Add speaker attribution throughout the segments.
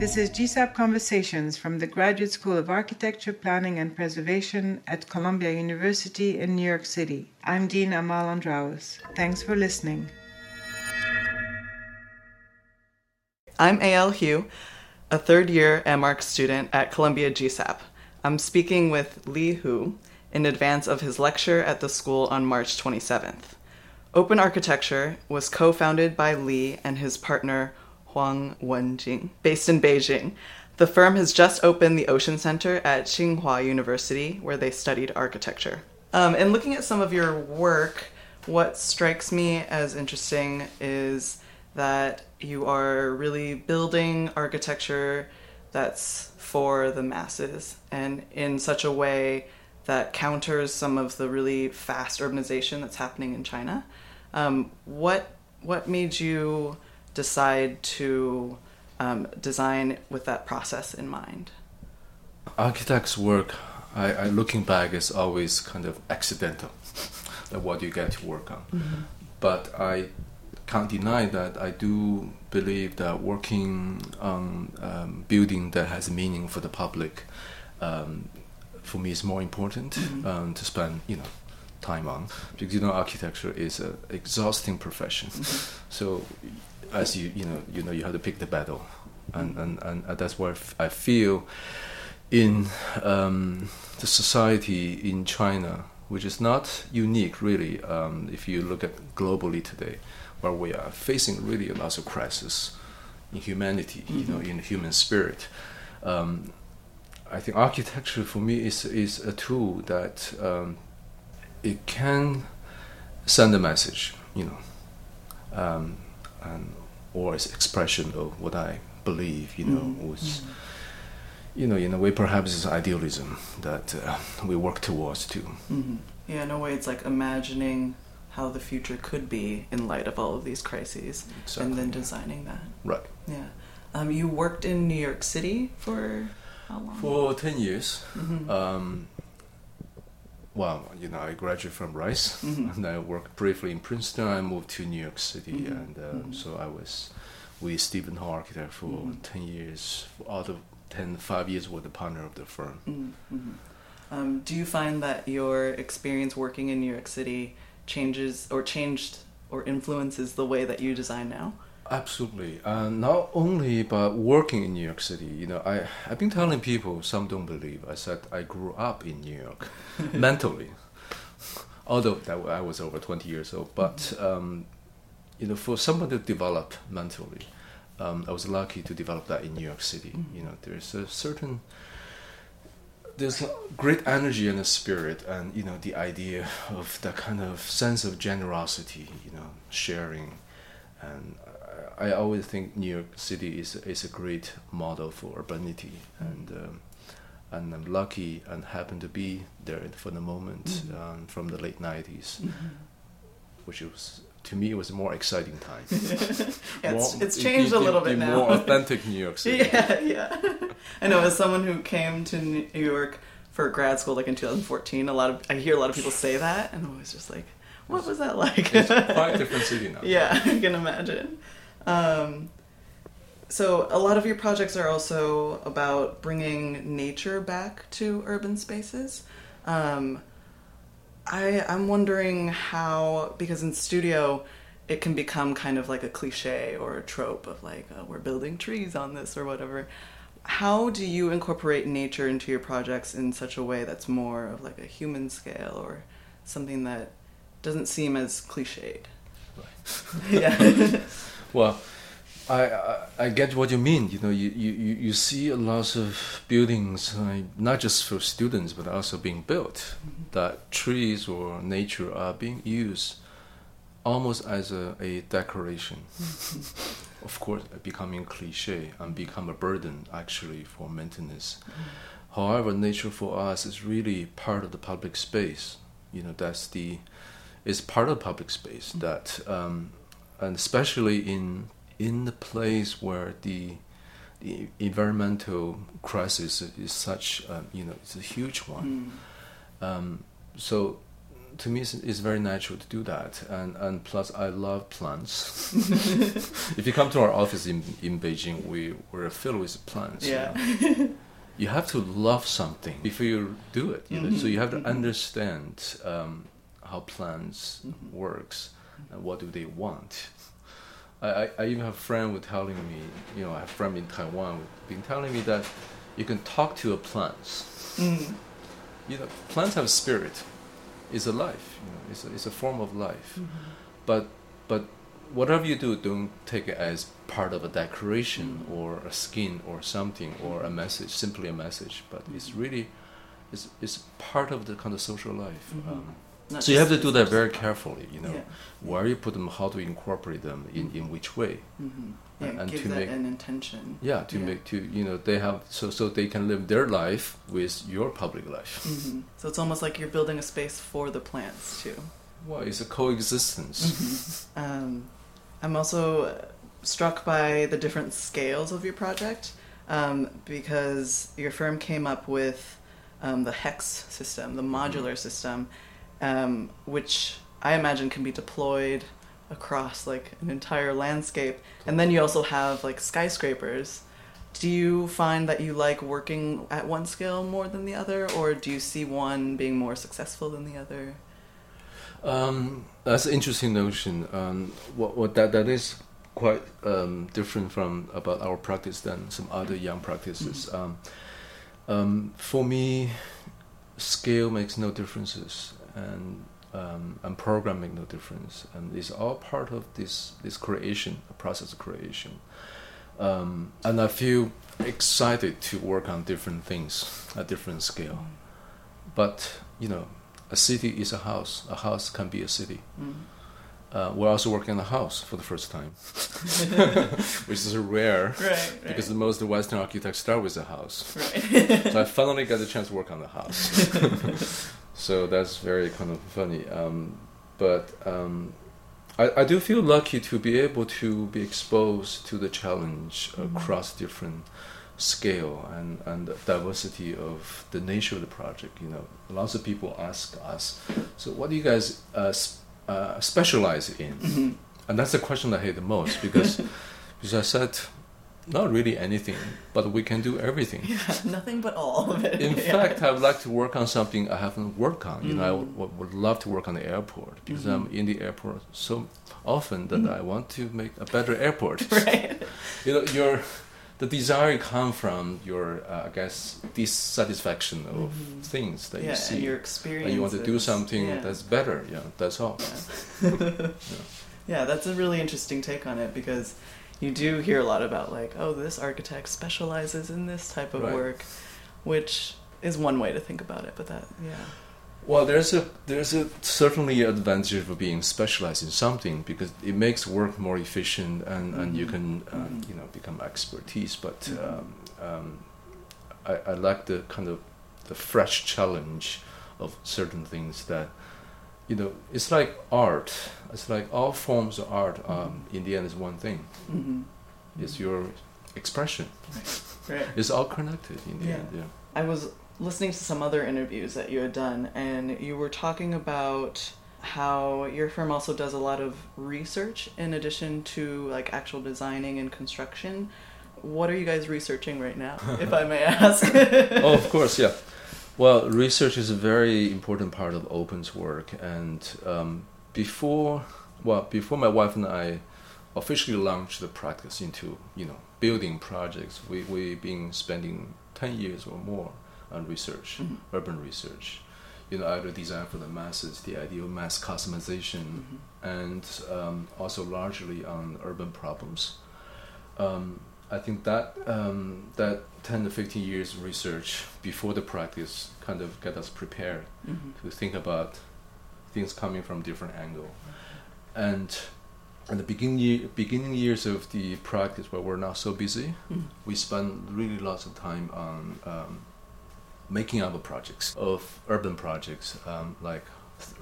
Speaker 1: This is GSAPP Conversations from the Graduate School of Architecture, Planning and Preservation at Columbia University in New York City. I'm Dean Amale Andraos. Thanks for listening.
Speaker 2: I'm A.L. Hugh, a third year MArch student at Columbia GSAPP. I'm speaking with Li Hu in advance of his lecture at the school on March 27th. Open Architecture was co founded by Li and his partner Huang Wenjing, based in Beijing. The firm has just opened the Ocean Center at Tsinghua University, where they studied architecture. Um, and looking at some of your work, what strikes me as interesting is that you are really building architecture that's for the masses and in such a way that counters some of the really fast urbanization that's happening in China. Um, what what made you decide to um, design with that process in mind?
Speaker 3: Architect's work, I, I, looking back, is always kind of accidental, that what you get to work on. Mm-hmm. But I can't deny that I do believe that working on um, building that has meaning for the public, um, for me, is more important mm-hmm. um, to spend, you know, time on because you know architecture is an exhausting profession. Mm-hmm. So as you you know you know you have to pick the battle, and and, and that's where I feel in um, the society in China, which is not unique really. Um, if you look at globally today, where we are facing really a lot of crisis in humanity, you know, mm-hmm. in human spirit. Um, I think architecture for me is is a tool that um, it can send a message, you know, um, and or its expression of what I believe, you know, mm. was, mm. you know, in a way, perhaps it's idealism that uh, we work towards too.
Speaker 2: Mm-hmm. Yeah, in a way, it's like imagining how the future could be in light of all of these crises, exactly, and then designing that.
Speaker 3: Right.
Speaker 2: Yeah. Um, you worked in New York City for how long?
Speaker 3: For ten years. Mm-hmm. Um, well, you know, I graduated from Rice, mm-hmm. and I worked briefly in Princeton. I moved to New York City, mm-hmm. and um, mm-hmm. so I was with Stephen Architect for mm-hmm. 10 years. Out of 10, five years with the partner of the firm.
Speaker 2: Mm-hmm. Mm-hmm. Um, do you find that your experience working in New York City changes or changed or influences the way that you design now?
Speaker 3: Absolutely. Uh, not only but working in New York City, you know, I, I've been telling people, some don't believe, I said I grew up in New York mentally. Although that I was over 20 years old, but um, you know, for someone to develop mentally, um, I was lucky to develop that in New York City. Mm-hmm. You know, there's a certain there's a great energy and a spirit, and you know, the idea of that kind of sense of generosity, you know, sharing, and I always think New York City is is a great model for urbanity, mm. and um, and I'm lucky and happen to be there for the moment mm. um, from the late '90s, mm-hmm. which was to me it was a more exciting time.
Speaker 2: yeah, more, it's, it's, changed a little bit now.
Speaker 3: More authentic New York City.
Speaker 2: yeah, yeah. I know as someone who came to New York for grad school like in 2014, a lot of I hear a lot of people say that, and I'm always just like, what was that like?
Speaker 3: it's quite a different city now.
Speaker 2: Yeah, I can imagine. Um, so a lot of your projects are also about bringing nature back to urban spaces. Um, I I'm wondering how because in studio it can become kind of like a cliche or a trope of like oh, we're building trees on this or whatever. How do you incorporate nature into your projects in such a way that's more of like a human scale or something that doesn't seem as cliched?
Speaker 3: Right. yeah. Well, I, I, I get what you mean. You know, you, you, you see a lot of buildings, uh, not just for students, but also being built, mm-hmm. that trees or nature are being used almost as a, a decoration. Of course, becoming cliche and become a burden actually for maintenance. Mm-hmm. However, nature for us is really part of the public space. You know, that's the, it's part of the public space mm-hmm. that. Um, and especially in in the place where the the environmental crisis is such um, you know it's a huge one. Mm. Um, so to me, it's, it's very natural to do that, and and plus, I love plants. if you come to our office in in Beijing, we we're filled with plants. you
Speaker 2: Yeah.
Speaker 3: know. you have to love something before you do it. You know? So you have to
Speaker 2: Mhm.
Speaker 3: understand um, how plants
Speaker 2: Mhm.
Speaker 3: works and what do they want. I, I, I even have a friend with telling me, you know, I have a friend in Taiwan been telling me that you can talk to a plants.
Speaker 2: Mm.
Speaker 3: You know, plants have a spirit. It's a life. You know, it's a, it's a form of life.
Speaker 2: Mm-hmm.
Speaker 3: But but whatever you do, don't take it as part of a decoration
Speaker 2: Mm.
Speaker 3: or a skin or something or a message, simply a message. But it's
Speaker 2: Mhm.
Speaker 3: really it's, it's part of the kind of social life.
Speaker 2: Mhm.
Speaker 3: Um,
Speaker 2: Not
Speaker 3: so you have to do that very carefully. You know,
Speaker 2: Yeah.
Speaker 3: where you put them, how to incorporate them, in, in which way.
Speaker 2: Mhm. Yeah,
Speaker 3: And- and
Speaker 2: give
Speaker 3: to
Speaker 2: that
Speaker 3: make-
Speaker 2: an intention.
Speaker 3: Yeah, to
Speaker 2: Yeah.
Speaker 3: make to you know they have so so they can live their life with your public life.
Speaker 2: hmm So it's almost like you're building a space for the plants too.
Speaker 3: Well, it's a coexistence.
Speaker 2: Um, I'm also struck by the different scales of your project um, because your firm came up with um, the hex system, the modular system, um, which I imagine can be deployed across like an entire landscape. And then you also have like skyscrapers. Do you find that you like working at one scale more than the other, or do you see one being more successful than the other?
Speaker 3: Um, that's an interesting notion. Um, what, what that that is quite um, different from about our practice than some other young practices. Um, um, for me, scale makes no differences, and um, and program make no difference, and it's all part of this this creation, the process of creation. Um, and I feel excited to work on different things at different scale. But you know, a city is a house. A house can be a city.
Speaker 2: Mm.
Speaker 3: Uh, we're also working on a house for the first time, which is rare
Speaker 2: Right, right.
Speaker 3: because the most Western architects start with a house.
Speaker 2: right.
Speaker 3: So I finally got the chance to work on the house. so that's very kind of funny. Um, but um, I, I do feel lucky to be able to be exposed to the challenge
Speaker 2: Mhm.
Speaker 3: across different scale and, and diversity of the nature of the project. You know, lots of people ask us, so what do you guys uh, uh, specialize in?
Speaker 2: Mhm.
Speaker 3: And that's the question I hate the most because, because I said, not really anything, but we can do everything.
Speaker 2: Yeah, nothing but all of it.
Speaker 3: In
Speaker 2: Yeah.
Speaker 3: fact, I would like to work on something I haven't worked on. You know, I
Speaker 2: Mm.
Speaker 3: would, would love to work on the airport because
Speaker 2: Mhm.
Speaker 3: I'm in the airport so often that
Speaker 2: Mhm.
Speaker 3: I want to make a better airport.
Speaker 2: right.
Speaker 3: you know, your the desire come from your, uh, I guess, dissatisfaction of
Speaker 2: Mhm.
Speaker 3: things that
Speaker 2: yeah,
Speaker 3: you see,
Speaker 2: and your experience.
Speaker 3: and you want to do something
Speaker 2: yeah.
Speaker 3: that's better. Yeah, that's all.
Speaker 2: Yeah, that's a really interesting take on it because you do hear a lot about like, oh, this architect specializes in this type of
Speaker 3: Right.
Speaker 2: work, which is one way to think about it. But that, yeah,
Speaker 3: Well, there's a there's a certainly advantage of being specialized in something because it makes work more efficient and, and you
Speaker 2: Mhm.
Speaker 3: can uh,
Speaker 2: Mhm.
Speaker 3: you know become expertise. But
Speaker 2: Mhm.
Speaker 3: um, um, I, I like the kind of the fresh challenge of certain things that you know it's like art. It's like all forms of art. Um, in the end, is one thing.
Speaker 2: hmm
Speaker 3: It's your expression.
Speaker 2: right.
Speaker 3: It's all connected in the
Speaker 2: Yeah.
Speaker 3: end. Yeah.
Speaker 2: I was listening to some other interviews that you had done, and you were talking about how your firm also does a lot of research in addition to like actual designing and construction. What are you guys researching right now, if I may ask?
Speaker 3: oh, of course, yeah. Well, research is a very important part of Open's work, and um, before, well, before my wife and I officially launched the practice into, you know, building projects, we we've been spending ten years or more on research,
Speaker 2: Mhm.
Speaker 3: urban research. You know, either design for the masses, the idea of mass customization,
Speaker 2: Mhm.
Speaker 3: and um, also largely on urban problems. Um, I think that um, that ten to fifteen years of research before the practice kind of get us prepared
Speaker 2: Mhm.
Speaker 3: to think about things coming from different angle. And in the beginning year, beginning years of the practice, where we're not so busy,
Speaker 2: Mhm.
Speaker 3: we spend really lots of time on um, making other projects of urban projects, um, like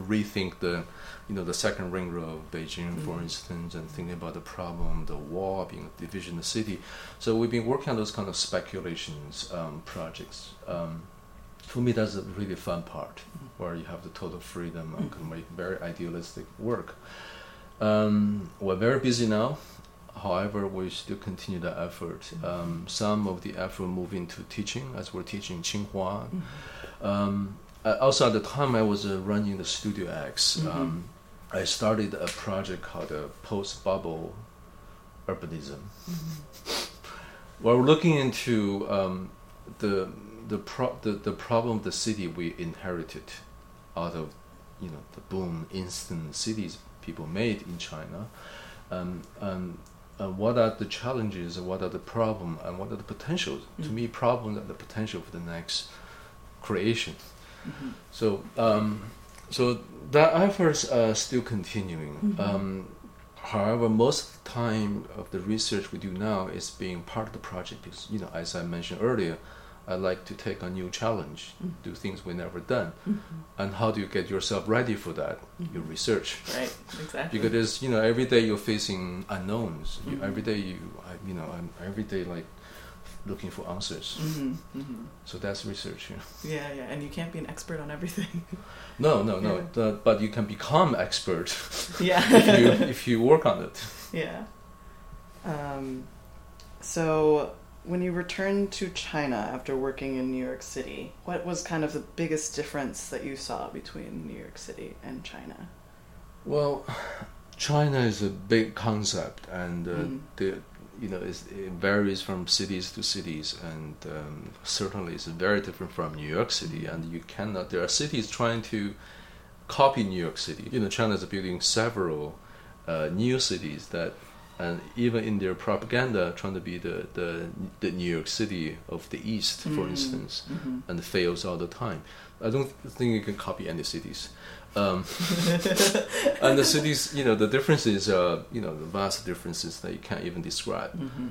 Speaker 3: rethink the, you know, the second ring road of Beijing, for
Speaker 2: Mhm.
Speaker 3: instance, and thinking about the problem, the wall being a division of the city. So we've been working on those kind of speculations um, projects. Um, for me, that's a really fun part where you have the total freedom and can make very idealistic work. Um, we're very busy now. However, we still continue the effort. Um, some of the effort move into teaching, as we're teaching Tsinghua. Um, uh, also, at the time I was uh, running the Studio X, um, I started a project called uh, Post Bubble Urbanism. We're looking into um, the the, pro- the the problem of the city we inherited out of you know the boom instant cities people made in China, um, um, and what are the challenges and what are the problem and what are the potentials? To me, problems are the potential for the next creation. So um, so that efforts are still continuing. Mm-hmm. Um, however, most of the time of the research we do now is being part of the project because you know as I mentioned earlier. I like to take a new challenge, mm-hmm. do things we never done, mm-hmm. and how do you get yourself ready for that? Your research,
Speaker 2: Right, exactly.
Speaker 3: because you know every day you're facing unknowns. You, every day you, I- you know, I'm every day like looking for answers.
Speaker 2: hmm hmm
Speaker 3: So that's research. Yeah.
Speaker 2: Yeah, yeah, and you can't be an expert on everything.
Speaker 3: No, no, no.
Speaker 2: Yeah.
Speaker 3: the- but you can become expert
Speaker 2: yeah.
Speaker 3: if you if you work on it.
Speaker 2: Yeah. Um, so, when you returned to China after working in New York City, what was kind of the biggest difference that you saw between New York City and China?
Speaker 3: Well, China is a big concept, and uh,
Speaker 2: Mm.
Speaker 3: the you know it varies from cities to cities, and um, certainly it's very different from New York City. And you cannot. There are cities trying to copy New York City. You know, China is building several uh, new cities that. And even in their propaganda, trying to be the, the, the New York City of the East, for
Speaker 2: Mm.
Speaker 3: instance,
Speaker 2: hmm
Speaker 3: and fails all the time. I don't think you can copy any cities. Um, and the cities, you know, the differences are, you know, the vast differences that you can't even describe.
Speaker 2: hmm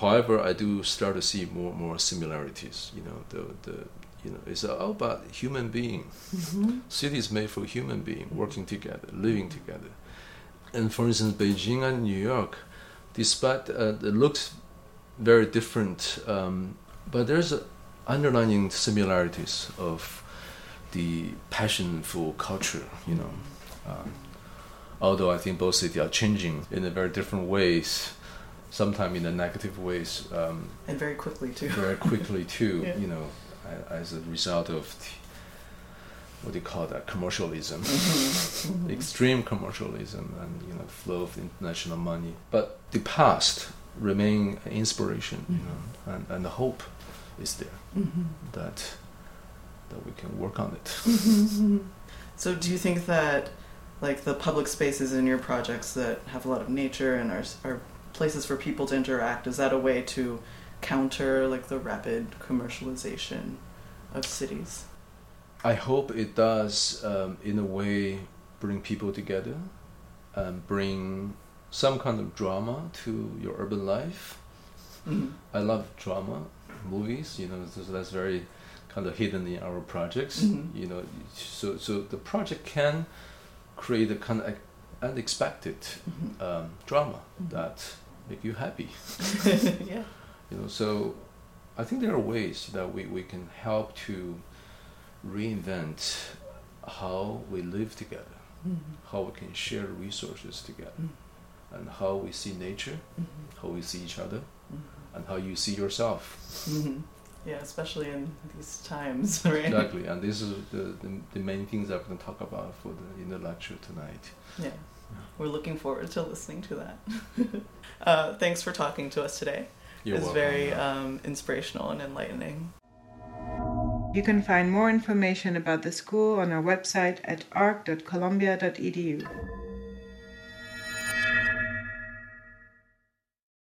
Speaker 3: However, I do start to see more and more similarities. You know, the the you know, it's all about human being.
Speaker 2: hmm
Speaker 3: Cities made for human being working together, living together. And for instance, Beijing and New York, despite uh, it looks very different, um, but there's underlying similarities of the passion for culture. You know, um, although I think both cities are changing in a very different ways, sometimes in a negative ways. Um,
Speaker 2: And very quickly, too.
Speaker 3: very quickly too.
Speaker 2: Yeah.
Speaker 3: You know, as a result of the, what do you call that commercialism,
Speaker 2: Mhm.
Speaker 3: extreme commercialism, and you know flow of international money. But the past remain inspiration, you
Speaker 2: Mhm.
Speaker 3: know, and, and the hope is there
Speaker 2: Mhm.
Speaker 3: that that we can work on it.
Speaker 2: So, do you think that, like, the public spaces in your projects that have a lot of nature and are, are places for people to interact, is that a way to counter, like, the rapid commercialization of cities?
Speaker 3: I hope it does, um, in a way, bring people together and bring some kind of drama to your urban life.
Speaker 2: Mhm.
Speaker 3: I love drama movies. You know, so that's very kind of hidden in our projects.
Speaker 2: Mhm.
Speaker 3: You know, so so the project can create a kind of unexpected
Speaker 2: Mhm.
Speaker 3: um, drama
Speaker 2: Mhm.
Speaker 3: that make you happy.
Speaker 2: yeah.
Speaker 3: You know, so I think there are ways that we, we can help to reinvent how we live together,
Speaker 2: Mhm.
Speaker 3: how we can share resources together,
Speaker 2: Mhm.
Speaker 3: and how we see nature,
Speaker 2: Mhm.
Speaker 3: how we see each other,
Speaker 2: Mhm.
Speaker 3: and how you see yourself.
Speaker 2: Yeah, especially in these times, right?
Speaker 3: exactly, and this is the, the, the main things I'm going to talk about for the in the lecture tonight.
Speaker 2: Yeah. We're looking forward to listening to that. uh, thanks for talking to us today.
Speaker 3: You're
Speaker 2: it's
Speaker 3: welcome.
Speaker 2: very um, inspirational and enlightening.
Speaker 1: You can find more information about the school on our website at arc.columbia.edu.